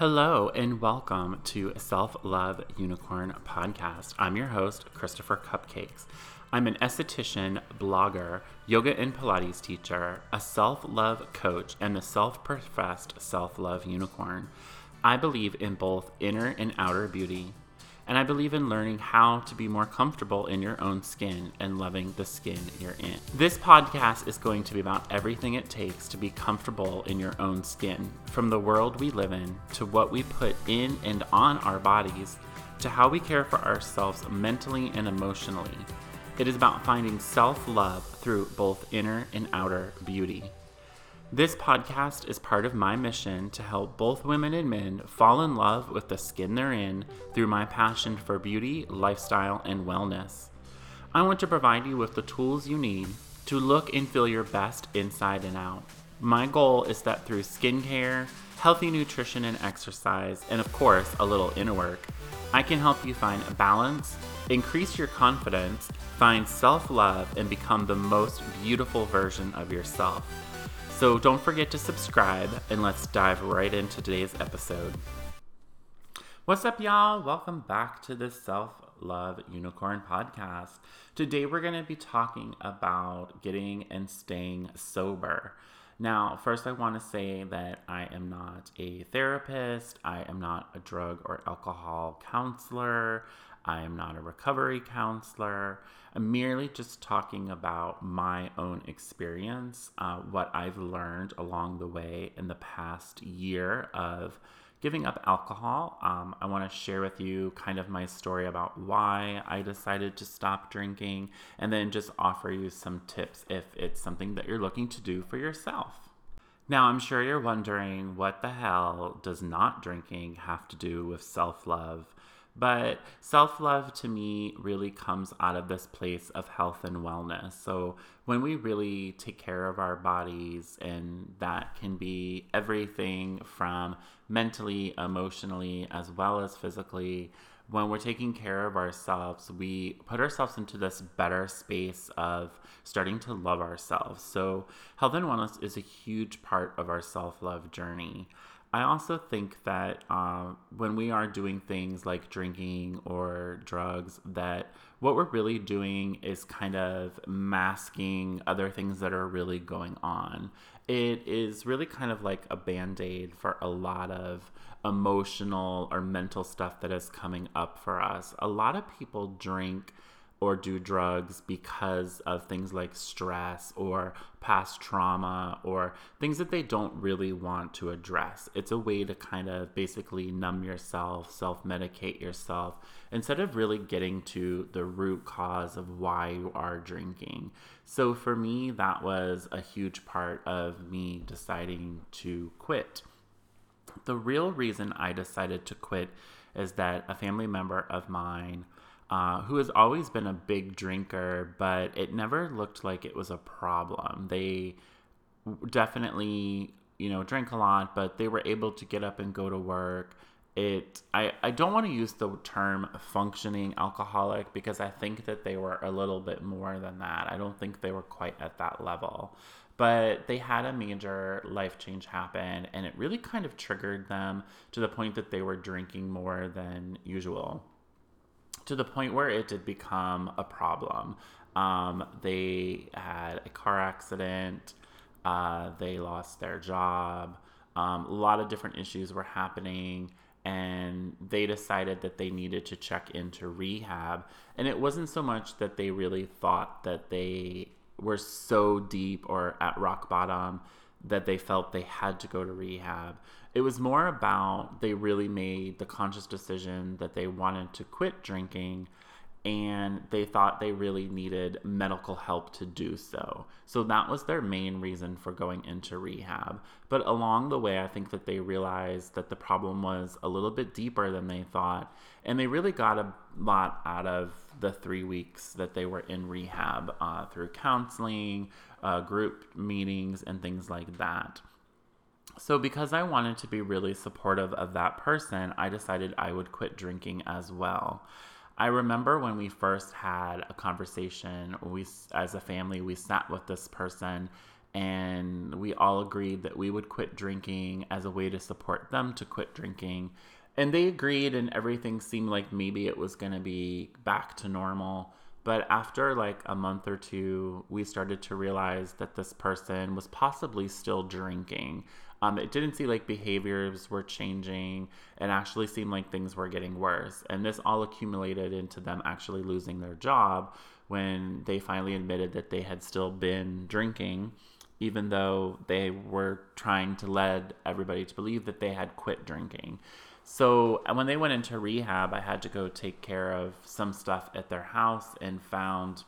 Hello and welcome to Self Love Unicorn Podcast. I'm your host, Christopher Cupcakes. I'm an esthetician, blogger, yoga and Pilates teacher, a self love coach, and a self professed self love unicorn. I believe in both inner and outer beauty, and I believe in learning how to be more comfortable in your own skin and loving the skin you're in. This podcast is going to be about everything it takes to be comfortable in your own skin, from the world we live in to what we put in and on our bodies to how we care for ourselves mentally and emotionally. It is about finding self love through both inner and outer beauty. This podcast is part of my mission to help both women and men fall in love with the skin they're in through my passion for beauty, lifestyle, and wellness. I want to provide you with the tools you need to look and feel your best inside and out. My goal is that through skincare, healthy nutrition and exercise, and of course, a little inner work, I can help you find a balance, increase your confidence, find self love, and become the most beautiful version of yourself. So don't forget to subscribe and let's dive right into today's episode. What's up, y'all? Welcome back to the Self Love Unicorn podcast. Today we're going to be talking about getting and staying sober. Now, first, I want to say that I am not a therapist, I am not a drug or alcohol counselor, I am not a recovery counselor. I'm merely just talking about my own experience, uh, what I've learned along the way in the past year of giving up alcohol. Um, I want to share with you kind of my story about why I decided to stop drinking and then just offer you some tips if it's something that you're looking to do for yourself. Now, I'm sure you're wondering what the hell does not drinking have to do with self love? But self love to me really comes out of this place of health and wellness. So when we really take care of our bodies, and that can be everything from mentally, emotionally, as well as physically, when we're taking care of ourselves, we put ourselves into this better space of starting to love ourselves. So, health and wellness is a huge part of our self love journey. I also think that uh, when we are doing things like drinking or drugs, that what we're really doing is kind of masking other things that are really going on. It is really kind of like a band aid for a lot of emotional or mental stuff that is coming up for us. A lot of people drink or do drugs because of things like stress or past trauma or things that they don't really want to address. It's a way to kind of basically numb yourself, self medicate yourself, instead of really getting to the root cause of why you are drinking. So for me, that was a huge part of me deciding to quit. The real reason I decided to quit is that a family member of mine uh, who has always been a big drinker, but it never looked like it was a problem. They definitely, you know, drank a lot, but they were able to get up and go to work. It, I, I don't want to use the term functioning alcoholic because I think that they were a little bit more than that. I don't think they were quite at that level. But they had a major life change happen, and it really kind of triggered them to the point that they were drinking more than usual to the point where it did become a problem. Um, they had a car accident, uh, they lost their job, um, a lot of different issues were happening, and they decided that they needed to check into rehab. And it wasn't so much that they really thought that they were so deep or at rock bottom that they felt they had to go to rehab. It was more about they really made the conscious decision that they wanted to quit drinking and they thought they really needed medical help to do so. So that was their main reason for going into rehab. But along the way, I think that they realized that the problem was a little bit deeper than they thought. And they really got a lot out of the three weeks that they were in rehab uh, through counseling, uh, group meetings, and things like that. So, because I wanted to be really supportive of that person, I decided I would quit drinking as well. I remember when we first had a conversation, we as a family, we sat with this person and we all agreed that we would quit drinking as a way to support them to quit drinking. And they agreed, and everything seemed like maybe it was going to be back to normal. But after like a month or two, we started to realize that this person was possibly still drinking. Um, it didn't seem like behaviors were changing. It actually seemed like things were getting worse. And this all accumulated into them actually losing their job when they finally admitted that they had still been drinking, even though they were trying to lead everybody to believe that they had quit drinking. So when they went into rehab, I had to go take care of some stuff at their house and found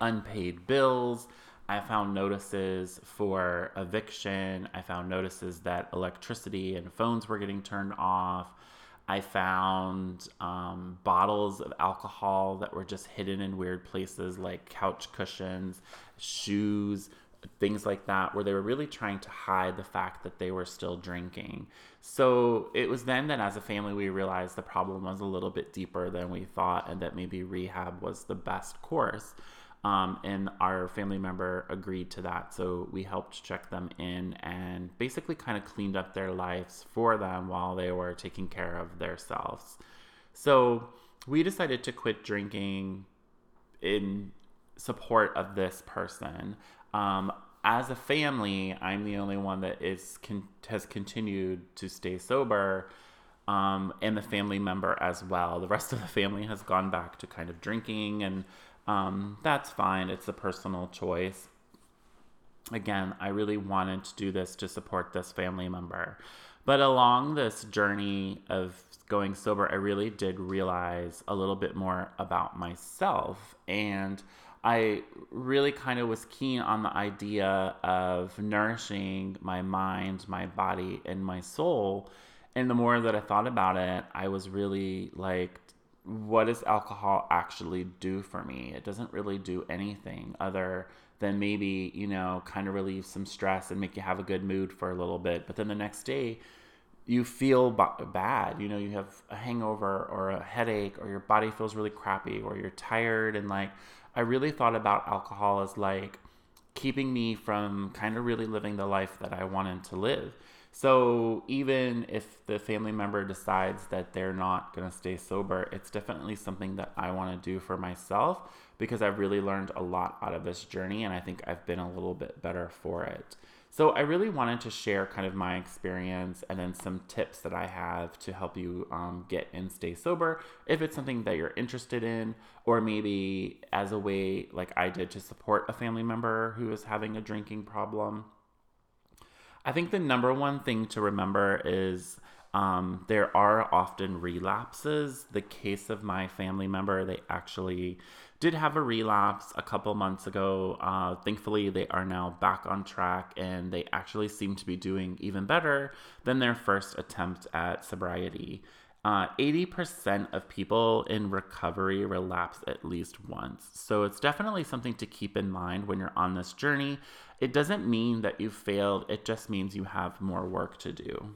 unpaid bills. I found notices for eviction. I found notices that electricity and phones were getting turned off. I found um, bottles of alcohol that were just hidden in weird places like couch cushions, shoes, things like that, where they were really trying to hide the fact that they were still drinking. So it was then that as a family, we realized the problem was a little bit deeper than we thought, and that maybe rehab was the best course. Um, and our family member agreed to that. So we helped check them in and basically kind of cleaned up their lives for them while they were taking care of themselves. So we decided to quit drinking in support of this person. Um, as a family, I'm the only one that is con- has continued to stay sober, um, and the family member as well. The rest of the family has gone back to kind of drinking, and um, that's fine. It's a personal choice. Again, I really wanted to do this to support this family member. But along this journey of going sober, I really did realize a little bit more about myself. And I really kind of was keen on the idea of nourishing my mind, my body, and my soul. And the more that I thought about it, I was really like, what does alcohol actually do for me? It doesn't really do anything other than maybe, you know, kind of relieve some stress and make you have a good mood for a little bit. But then the next day, you feel b- bad. You know, you have a hangover or a headache, or your body feels really crappy, or you're tired, and like, I really thought about alcohol as like keeping me from kind of really living the life that I wanted to live. So even if the family member decides that they're not going to stay sober, it's definitely something that I want to do for myself because I've really learned a lot out of this journey and I think I've been a little bit better for it. So I really wanted to share kind of my experience and then some tips that I have to help you um, get and stay sober if it's something that you're interested in, or maybe as a way like I did to support a family member who is having a drinking problem. I think the number one thing to remember is um, there are often relapses. The case of my family member, they actually did have a relapse a couple months ago. Uh, thankfully, they are now back on track and they actually seem to be doing even better than their first attempt at sobriety. Uh, 80% of people in recovery relapse at least once. So it's definitely something to keep in mind when you're on this journey. It doesn't mean that you failed, it just means you have more work to do.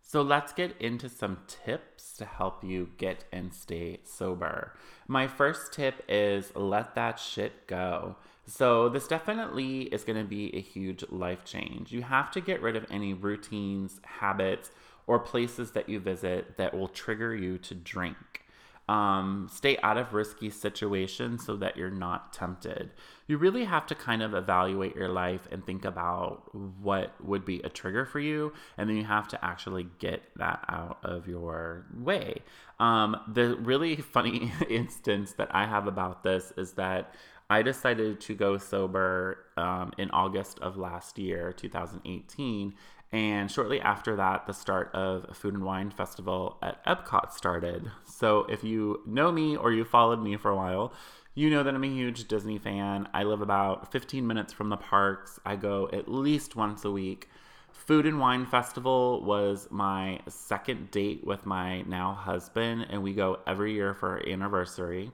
So let's get into some tips to help you get and stay sober. My first tip is let that shit go. So, this definitely is going to be a huge life change. You have to get rid of any routines, habits, or places that you visit that will trigger you to drink. Um, stay out of risky situations so that you're not tempted. You really have to kind of evaluate your life and think about what would be a trigger for you, and then you have to actually get that out of your way. Um, the really funny instance that I have about this is that I decided to go sober um, in August of last year, 2018, and shortly after that, the start of a food and wine festival at Epcot started. So if you know me or you followed me for a while, you know that I'm a huge Disney fan. I live about 15 minutes from the parks. I go at least once a week. Food and Wine Festival was my second date with my now husband, and we go every year for our anniversary.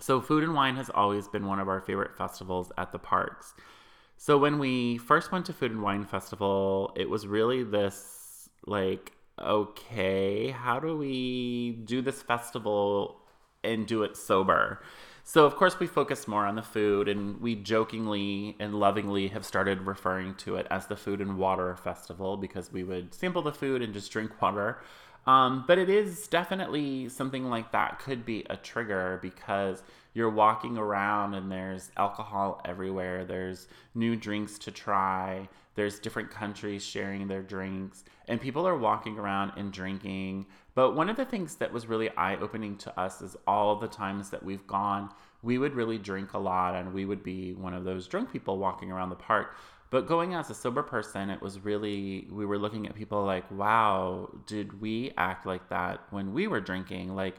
So, Food and Wine has always been one of our favorite festivals at the parks. So when we first went to Food and Wine Festival, it was really this like, okay, how do we do this festival and do it sober? So, of course, we focused more on the food, and we jokingly and lovingly have started referring to it as the Food and Water Festival because we would sample the food and just drink water. Um, but it is definitely something like that could be a trigger because you're walking around and there's alcohol everywhere. There's new drinks to try. There's different countries sharing their drinks, and people are walking around and drinking. But one of the things that was really eye opening to us is all the times that we've gone, we would really drink a lot, and we would be one of those drunk people walking around the park. But going as a sober person, it was really, we were looking at people like, wow, did we act like that when we were drinking? Like,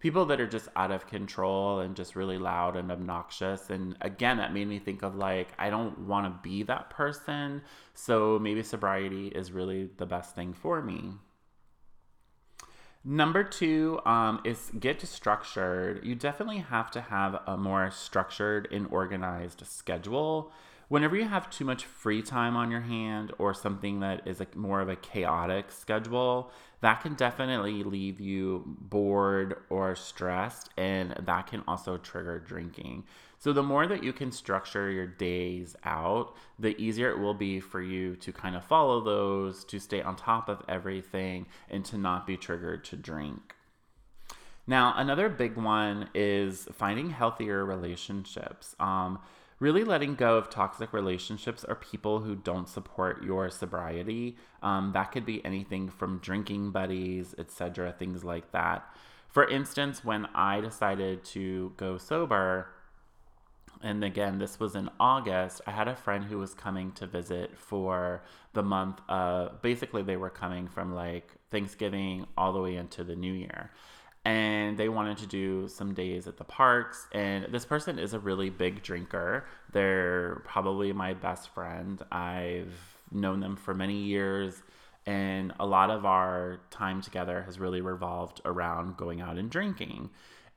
people that are just out of control and just really loud and obnoxious. And again, that made me think of like, I don't want to be that person. So maybe sobriety is really the best thing for me. Number two um, is get structured. You definitely have to have a more structured and organized schedule whenever you have too much free time on your hand or something that is a, more of a chaotic schedule, that can definitely leave you bored or stressed, and that can also trigger drinking. So, the more that you can structure your days out, the easier it will be for you to kind of follow those, to stay on top of everything, and to not be triggered to drink. Now, another big one is finding healthier relationships. Um, really letting go of toxic relationships or people who don't support your sobriety. Um, that could be anything from drinking buddies, etc., things like that. For instance, when I decided to go sober, and again, this was in August, I had a friend who was coming to visit for the month. Of, basically, they were coming from like Thanksgiving all the way into the new year and they wanted to do some days at the parks. And this person is a really big drinker. They're probably my best friend. I've known them for many years, and a lot of our time together has really revolved around going out and drinking.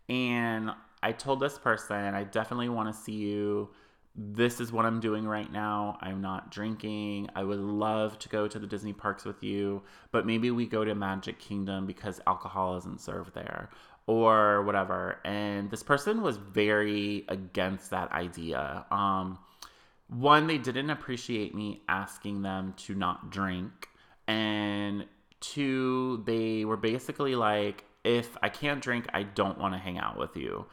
And I told this person, I definitely want to see you this is what I'm doing right now. I'm not drinking. I would love to go to the Disney parks with you, but maybe we go to Magic Kingdom because alcohol isn't served there or whatever. And this person was very against that idea. Um, one, they didn't appreciate me asking them to not drink. And two, they were basically like, if I can't drink, I don't want to hang out with you.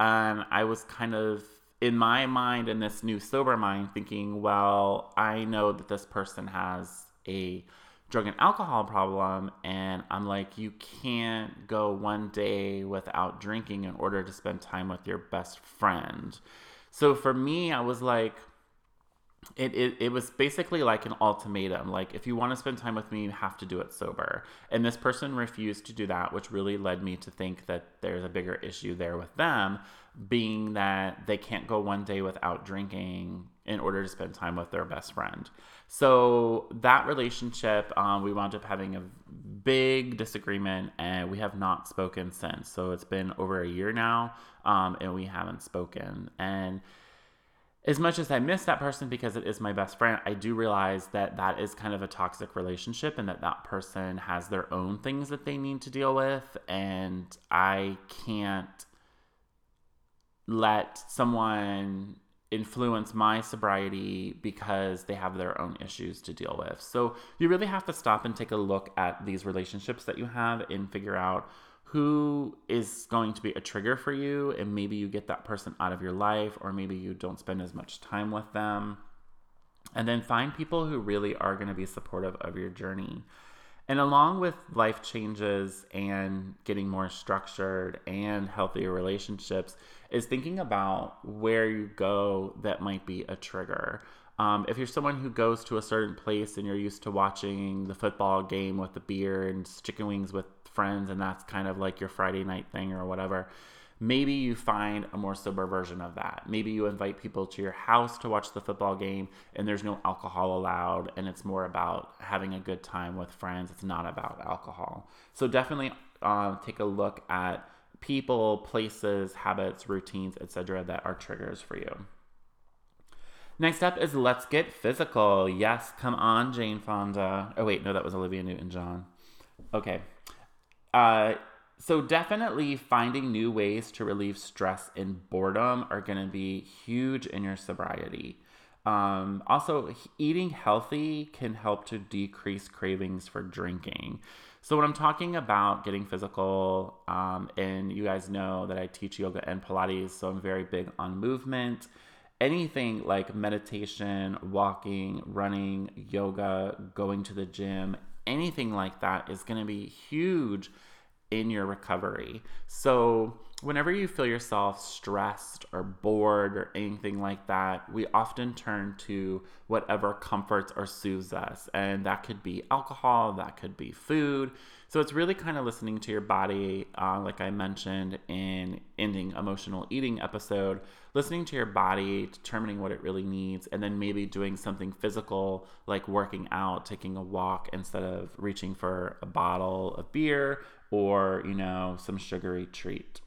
And I was kind of in my mind, in this new sober mind, thinking, well, I know that this person has a drug and alcohol problem. And I'm like, you can't go one day without drinking in order to spend time with your best friend. So for me, I was like, it, it, it was basically like an ultimatum like if you want to spend time with me you have to do it sober and this person refused to do that which really led me to think that there's a bigger issue there with them being that they can't go one day without drinking in order to spend time with their best friend. So that relationship um, we wound up having a big disagreement and we have not spoken since. So it's been over a year now um, and we haven't spoken. And as much as I miss that person because it is my best friend, I do realize that that is kind of a toxic relationship and that that person has their own things that they need to deal with. And I can't let someone influence my sobriety because they have their own issues to deal with. So you really have to stop and take a look at these relationships that you have and figure out who is going to be a trigger for you. And maybe you get that person out of your life or maybe you don't spend as much time with them. And then find people who really are going to be supportive of your journey and along with life changes and getting more structured and healthier relationships is thinking about where you go that might be a trigger. Um, if you're someone who goes to a certain place and you're used to watching the football game with the beer and chicken wings with friends and that's kind of like your Friday night thing or whatever, maybe you find a more sober version of that. Maybe you invite people to your house to watch the football game and there's no alcohol allowed and it's more about having a good time with friends. It's not about alcohol. So definitely uh, take a look at people, places, habits, routines, etc. that are triggers for you. Next up is Let's Get Physical. Yes, come on, Jane Fonda. Oh, wait, no, that was Olivia Newton John. Okay, uh, so definitely finding new ways to relieve stress and boredom are going to be huge in your sobriety. Um, also, eating healthy can help to decrease cravings for drinking. So, when I'm talking about getting physical, um, and you guys know that I teach yoga and Pilates, so I'm very big on movement. Anything like meditation, walking, running, yoga, going to the gym, anything like that is going to be huge in your recovery. So, whenever you feel yourself stressed or bored or anything like that, we often turn to whatever comforts or soothes us. And that could be alcohol, that could be food. So it's really kind of listening to your body, uh, like I mentioned in ending emotional eating episode, listening to your body, determining what it really needs, and then maybe doing something physical like working out, taking a walk instead of reaching for a bottle of beer or, you know, some sugary treat.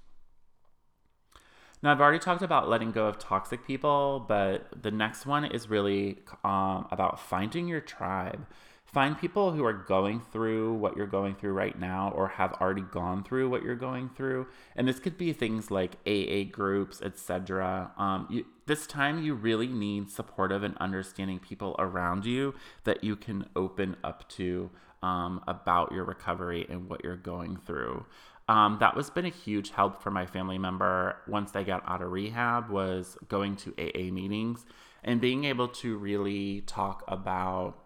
Now, I've already talked about letting go of toxic people, but the next one is really um, about finding your tribe. Find people who are going through what you're going through right now or have already gone through what you're going through. And this could be things like AA groups, etc. Um, this time, you really need supportive and understanding people around you that you can open up to um, about your recovery and what you're going through. Um, that was been a huge help for my family member once they got out of rehab was going to AA meetings and being able to really talk about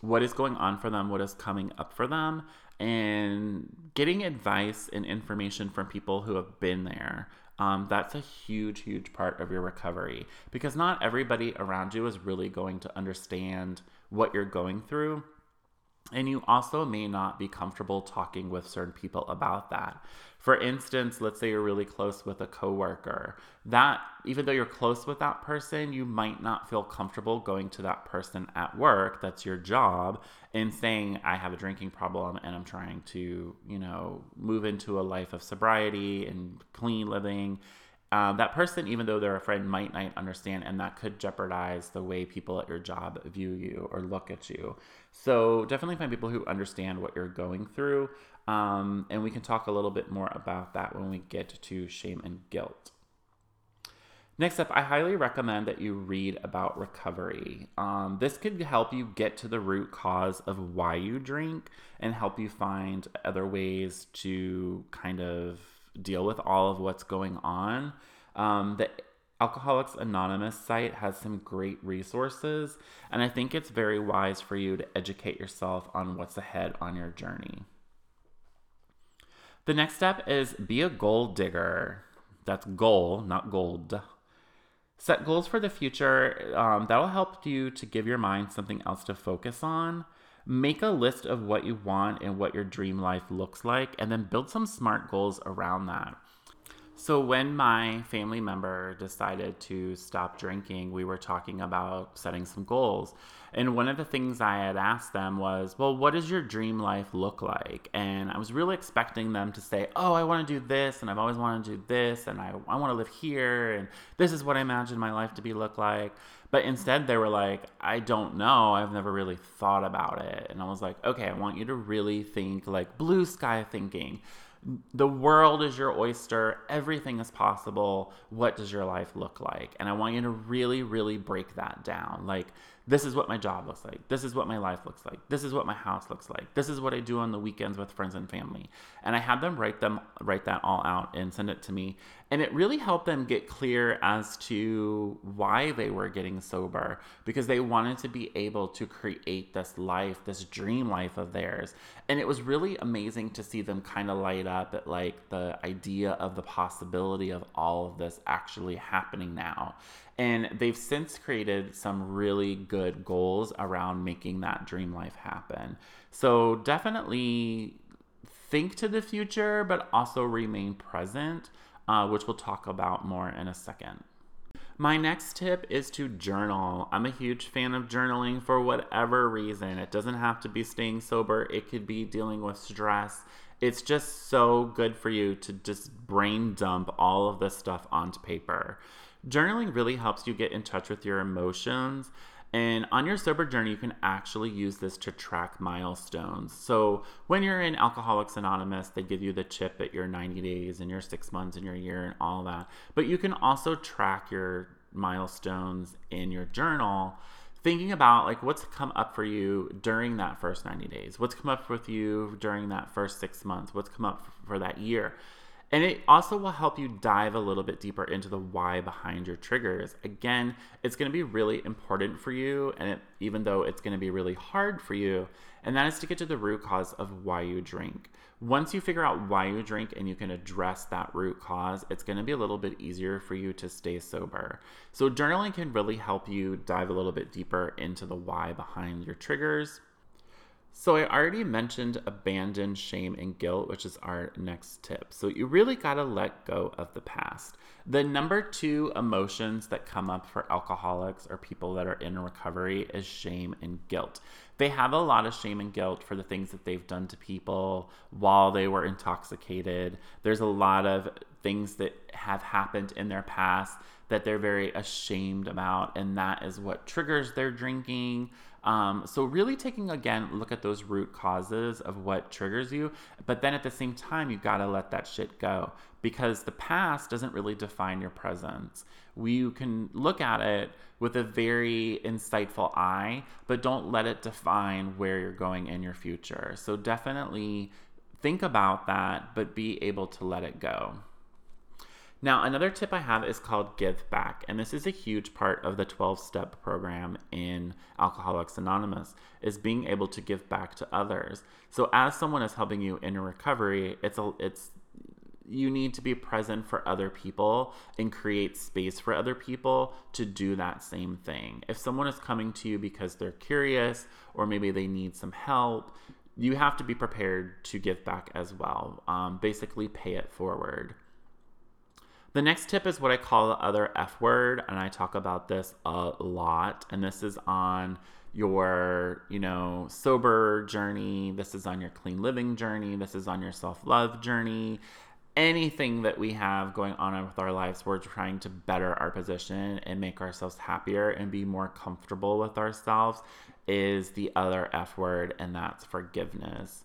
what is going on for them, what is coming up for them, and getting advice and information from people who have been there. Um, that's a huge, huge part of your recovery because not everybody around you is really going to understand what you're going through. And you also may not be comfortable talking with certain people about that. For instance, let's say you're really close with a coworker. That even though you're close with that person, you might not feel comfortable going to that person at work, that's your job, and saying I have a drinking problem and I'm trying to, you know, move into a life of sobriety and clean living um, that person, even though they're a friend, might not understand, and that could jeopardize the way people at your job view you or look at you. So definitely find people who understand what you're going through, um, and we can talk a little bit more about that when we get to shame and guilt. Next up, I highly recommend that you read about recovery. Um, this could help you get to the root cause of why you drink and help you find other ways to kind of deal with all of what's going on. Um, the Alcoholics Anonymous site has some great resources, and I think it's very wise for you to educate yourself on what's ahead on your journey. The next step is be a goal digger. That's goal, not gold. Set goals for the future. Um, that'll help you to give your mind something else to focus on. Make a list of what you want and what your dream life looks like, and then build some smart goals around that. So, when my family member decided to stop drinking, we were talking about setting some goals. And one of the things I had asked them was, Well, what does your dream life look like? And I was really expecting them to say, Oh, I want to do this, and I've always wanted to do this, and I, I want to live here, and this is what I imagine my life to be look like. But instead, they were like, I don't know. I've never really thought about it. And I was like, okay, I want you to really think like blue sky thinking. The world is your oyster. Everything is possible. What does your life look like? And I want you to really, really break that down. Like, this is what my job looks like. This is what my life looks like. This is what my house looks like. This is what I do on the weekends with friends and family. And I had them write them write that all out and send it to me. And it really helped them get clear as to why they were getting sober because they wanted to be able to create this life, this dream life of theirs. And it was really amazing to see them kind of light up at like the idea of the possibility of all of this actually happening now. And they've since created some really good goals around making that dream life happen. So definitely think to the future, but also remain present, uh, which we'll talk about more in a second. My next tip is to journal. I'm a huge fan of journaling for whatever reason. It doesn't have to be staying sober, it could be dealing with stress. It's just so good for you to just brain dump all of this stuff onto paper journaling really helps you get in touch with your emotions And on your sober journey, you can actually use this to track milestones. So when you're in Alcoholics Anonymous, they give you the chip at your 90 days and your six months and your year and all that. But you can also track your milestones in your journal thinking about like what's come up for you during that first 90 days what's come up with you during that first six months what's come up for that year and it also will help you dive a little bit deeper into the why behind your triggers. Again, it's going to be really important for you, and it, even though it's going to be really hard for you, and that is to get to the root cause of why you drink. Once you figure out why you drink and you can address that root cause, it's going to be a little bit easier for you to stay sober. So, journaling can really help you dive a little bit deeper into the why behind your triggers. So, I already mentioned abandon shame and guilt, which is our next tip. So, you really got to let go of the past. The number two emotions that come up for alcoholics or people that are in recovery is shame and guilt. They have a lot of shame and guilt for the things that they've done to people while they were intoxicated. There's a lot of things that have happened in their past that they're very ashamed about, and that is what triggers their drinking. Um, so, really taking again, look at those root causes of what triggers you, but then at the same time, you gotta let that shit go because the past doesn't really define your presence. We can look at it with a very insightful eye, but don't let it define where you're going in your future. So, definitely think about that, but be able to let it go. Now, another tip I have is called Give Back, and this is a huge part of the 12-step program in Alcoholics Anonymous is being able to give back to others. So as someone is helping you in recovery, it's a it's you need to be present for other people and create space for other people to do that same thing. If someone is coming to you because they're curious or maybe they need some help, you have to be prepared to give back as well. Um, basically, pay it forward. The next tip is what I call the other F word, and I talk about this a lot. And this is on your, you know, sober journey. This is on your clean living journey. This is on your self love journey. Anything that we have going on with our lives, we're trying to better our position and make ourselves happier and be more comfortable with ourselves, is the other F word, and that's forgiveness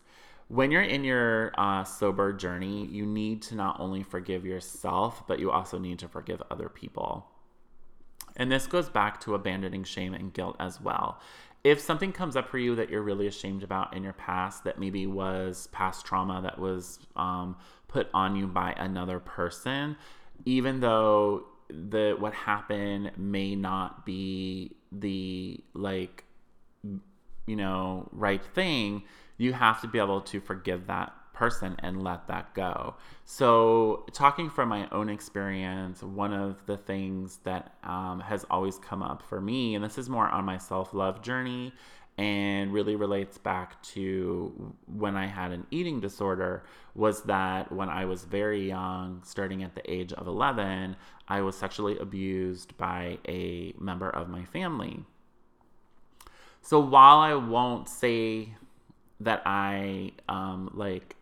when you're in your uh, sober journey, you need to not only forgive yourself, but you also need to forgive other people. And this goes back to abandoning shame and guilt as well. If something comes up for you that you're really ashamed about in your past, that maybe was past trauma that was um, put on you by another person, even though the what happened may not be the like you know right thing you have to be able to forgive that person and let that go. So, talking from my own experience, one of the things that um, has always come up for me, and this is more on my self love journey and really relates back to when I had an eating disorder, was that when I was very young, starting at the age of 11, I was sexually abused by a member of my family. So, while I won't say that I um like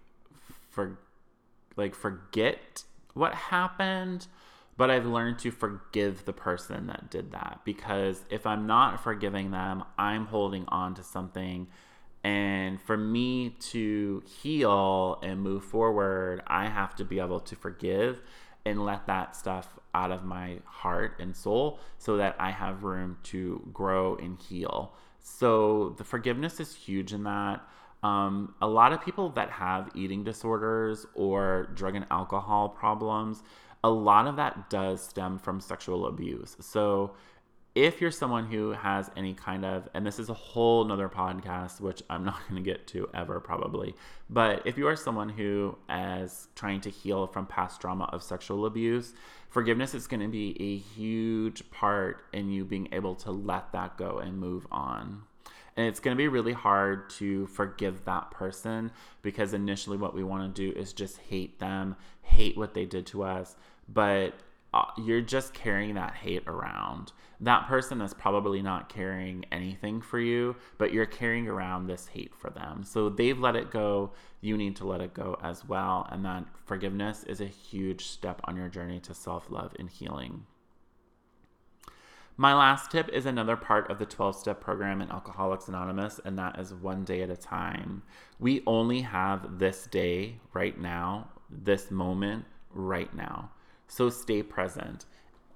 for like forget what happened, but I've learned to forgive the person that did that because if I'm not forgiving them, I'm holding on to something and for me to heal and move forward, I have to be able to forgive and let that stuff out of my heart and soul so that I have room to grow and heal. So the forgiveness is huge in that. Um, a lot of people that have eating disorders or drug and alcohol problems, a lot of that does stem from sexual abuse. So, if you're someone who has any kind of, and this is a whole nother podcast, which I'm not going to get to ever probably, but if you are someone who is trying to heal from past trauma of sexual abuse, forgiveness is going to be a huge part in you being able to let that go and move on. And it's going to be really hard to forgive that person because initially what we want to do is just hate them, hate what they did to us. But uh, you're just carrying that hate around. That person is probably not carrying anything for you, but you're carrying around this hate for them. So they've let it go. You need to let it go as well. And that forgiveness is a huge step on your journey to self love and healing. My last tip is another part of the 12 step program in Alcoholics Anonymous, and that is one day at a time. We only have this day right now, this moment right now. So stay present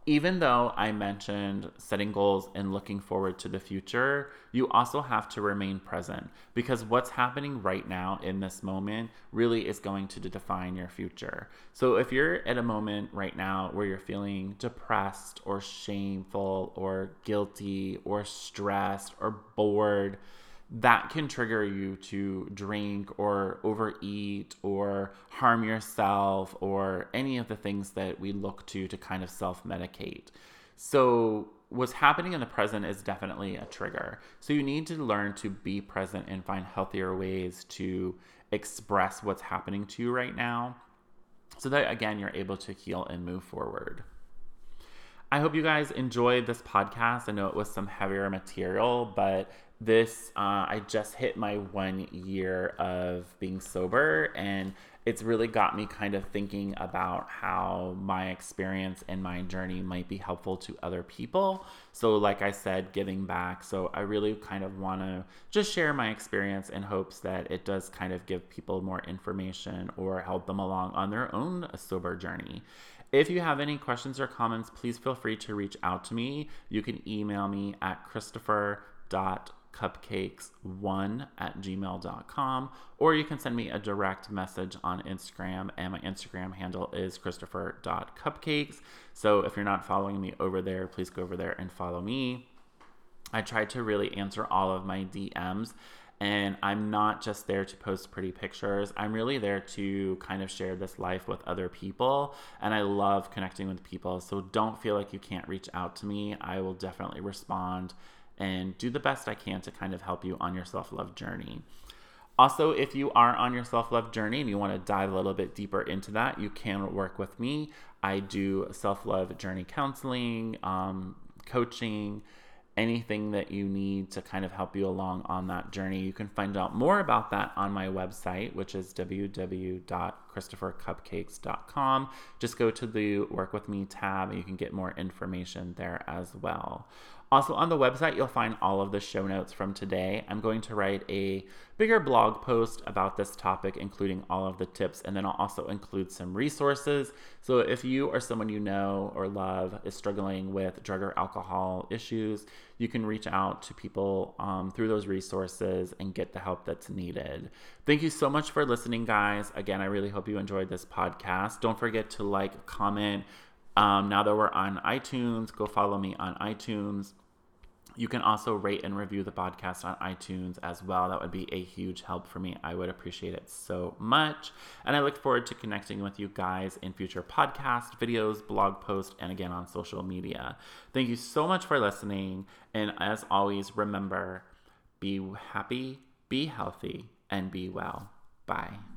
even though I mentioned setting goals and looking forward to the future, you also have to remain present because what's happening right now in this moment really is going to define your future. So if you're at a moment right now where you're feeling depressed or shameful or guilty or stressed or bored, that can trigger you to drink or overeat or harm yourself or any of the things that we look to to kind of self medicate. So, what's happening in the present is definitely a trigger. So, you need to learn to be present and find healthier ways to express what's happening to you right now so that again you're able to heal and move forward. I hope you guys enjoyed this podcast. I know it was some heavier material, but this uh, i just hit my one year of being sober and it's really got me kind of thinking about how my experience and my journey might be helpful to other people. So like i said giving back. So i really kind of want to just share my experience in hopes that it does kind of give people more information or help them along on their own sober journey. If you have any questions or comments, please feel free to reach out to me. You can email me at christopher.com cupcakes1 at gmail.com or you can send me a direct message on Instagram and my Instagram handle is christopher.cupcakes. So if you're not following me over there, please go over there and follow me. I try to really answer all of my DMs and I'm not just there to post pretty pictures. I'm really there to kind of share this life with other people. And I love connecting with people. So don't feel like you can't reach out to me. I will definitely respond and do the best I can to kind of help you on your self love journey. Also, if you are on your self love journey and you want to dive a little bit deeper into that, you can work with me. I do self love journey counseling, um, coaching, anything that you need to kind of help you along on that journey. You can find out more about that on my website, which is www.christophercupcakes.com. Just go to the Work With Me tab and you can get more information there as well. Also, on the website, you'll find all of the show notes from today. I'm going to write a bigger blog post about this topic, including all of the tips, and then I'll also include some resources. So, if you or someone you know or love is struggling with drug or alcohol issues, you can reach out to people um, through those resources and get the help that's needed. Thank you so much for listening, guys. Again, I really hope you enjoyed this podcast. Don't forget to like, comment, um, now that we're on iTunes, go follow me on iTunes. You can also rate and review the podcast on iTunes as well. That would be a huge help for me. I would appreciate it so much. And I look forward to connecting with you guys in future podcast videos, blog posts, and again on social media. Thank you so much for listening. And as always, remember be happy, be healthy, and be well. Bye.